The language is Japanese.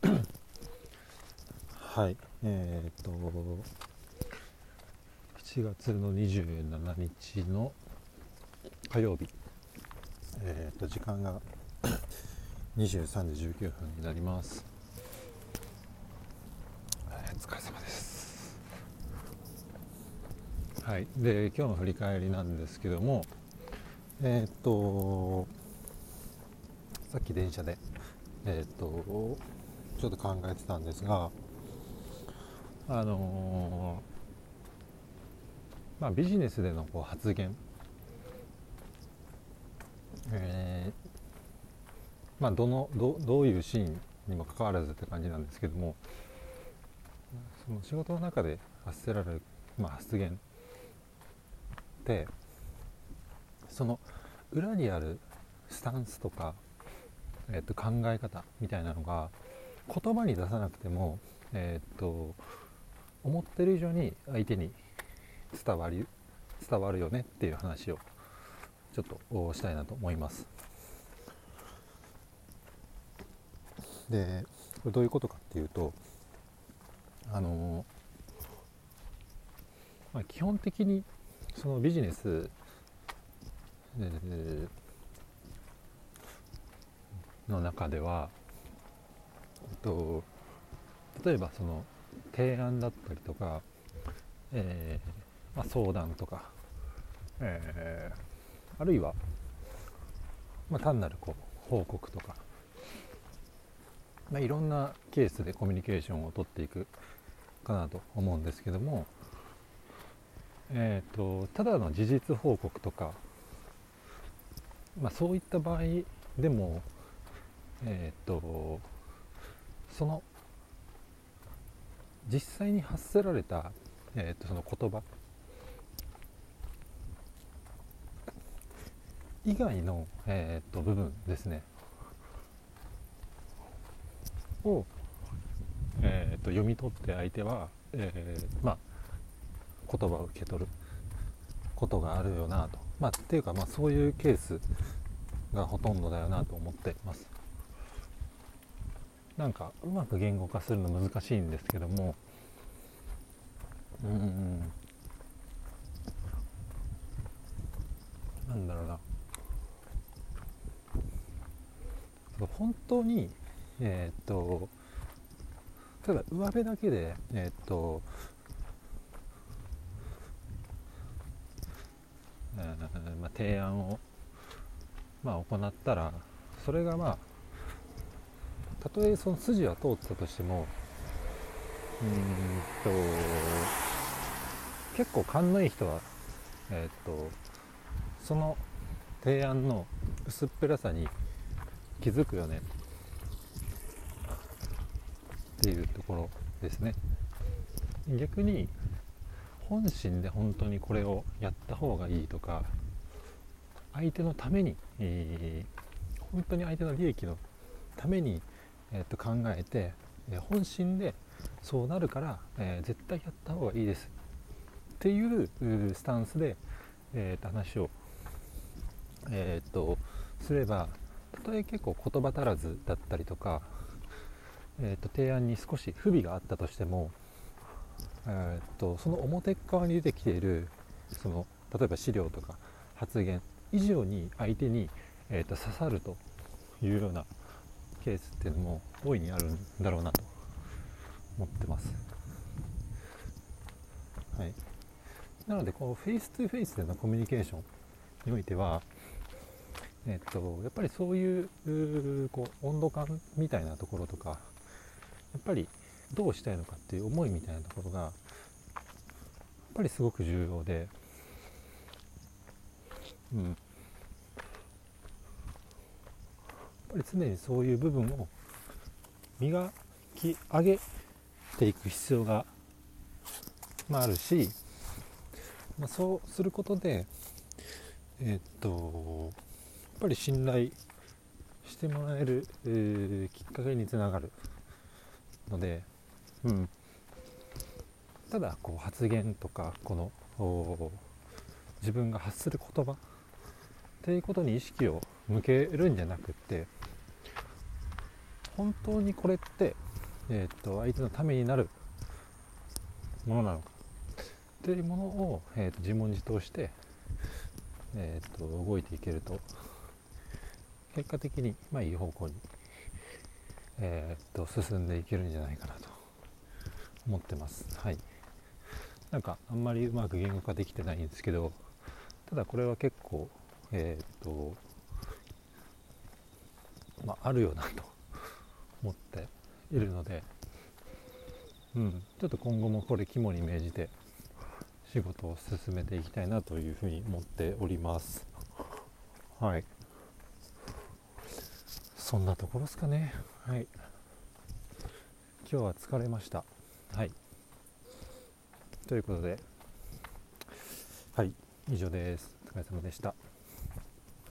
はいえー、っと7月の27日の火曜日。えー、っと時間が 23時19分になります。お疲れ様です。はいで今日の振り返りなんですけどもえー、っとさっき電車でえ、っとちょっと考えてたんですがあのー、まあ、ビジネスでのこう発言、えー、まあ、どのどどういうシーンにもかかわらずって感じなんですけどもその仕事の中で発せられる、まあ、発言ってその裏にあるスタンスとか、えー、と考え方みたいなのが言葉に出さなくても、えー、と思ってる以上に相手に伝わり伝わるよねっていう話をちょっとしたいなと思います。でこれどういうことかっていうとあのまあ、基本的にそのビジネス、えー、の中では、と、例えばその提案だったりとか、えー、まあ、相談とか、えー、あるいは、まあ、単なるこう報告とか、まあ、いろんなケースでコミュニケーションをとっていくかなと思うんですけども、えーと、ただの事実報告とか、まあ、そういった場合でも、えーとその実際に発せられた、えー、とその言葉。以外の、えー、と部分ですね。を、えー、と読み取って相手は、えー、まあ言葉を受け取ることがあるよなと、まあ、っていうか、まあ、そういうケースがほとんどだよなと思っています。なんかうまく言語化するの難しいんですけども。うんなんだろうな。本当にえー、っとただ上辺だけでえー、っとえー、まあ、提案を、まあ、行ったらそれがまあたとえその筋は通ったとしてもうんと結構勘のいい人はえっ、とその提案の薄っぺらさに気づくよね。っていうところですね。逆に本心で本当にこれをやった方がいいとか相手のために、えー、本当に相手の利益のためにえー、と考えて、え本心でそうなるから、え絶対やった方がいいです。っていうスタンスで、えー、と話を、えー、とすればたとえ結構言葉足らずだったりとか、えー、と提案に少し不備があったとしても、えー、とその表側に出てきているその例えば資料とか発言以上に相手に、えー、と刺さるというようなケースっていうのも大いにあるんだろうなと思ってます。はい、なのでこうフェイス2フェイスでのコミュニケーションにおいては、えっと、やっぱりそういうこう温度感みたいなところとかやっぱりどうしたいのかっていう思いみたいなところがやっぱりすごく重要で、うん、ぱり常にそういう部分を磨き上げていく必要が、まあ、あるし、まあ、そうすることでえー、っとやっぱり信頼してもらえる、えー、きっかけにつながるので、うん、ただこう発言とかこの自分が発する言葉っていうことに意識を向けるんじゃなくって本当にこれって、えー、と相手のためになるものなのかというものを、えー、と自問自答して、えー、と動いていけると結果的に、まあ、いい方向に、えー、と進んでいけるんじゃないかなと思ってます。はいなんかあんまりうまく言語化できてないんですけどただこれは結構えっ、とまあ、あるよなと思っているので、うん、ちょっと今後もこれ肝に銘じて仕事を進めていきたいなというふうに思っております。はい。そんなところですかね。はい。今日は疲れました。はい。ということで。はい。以上です。お疲れ様でした。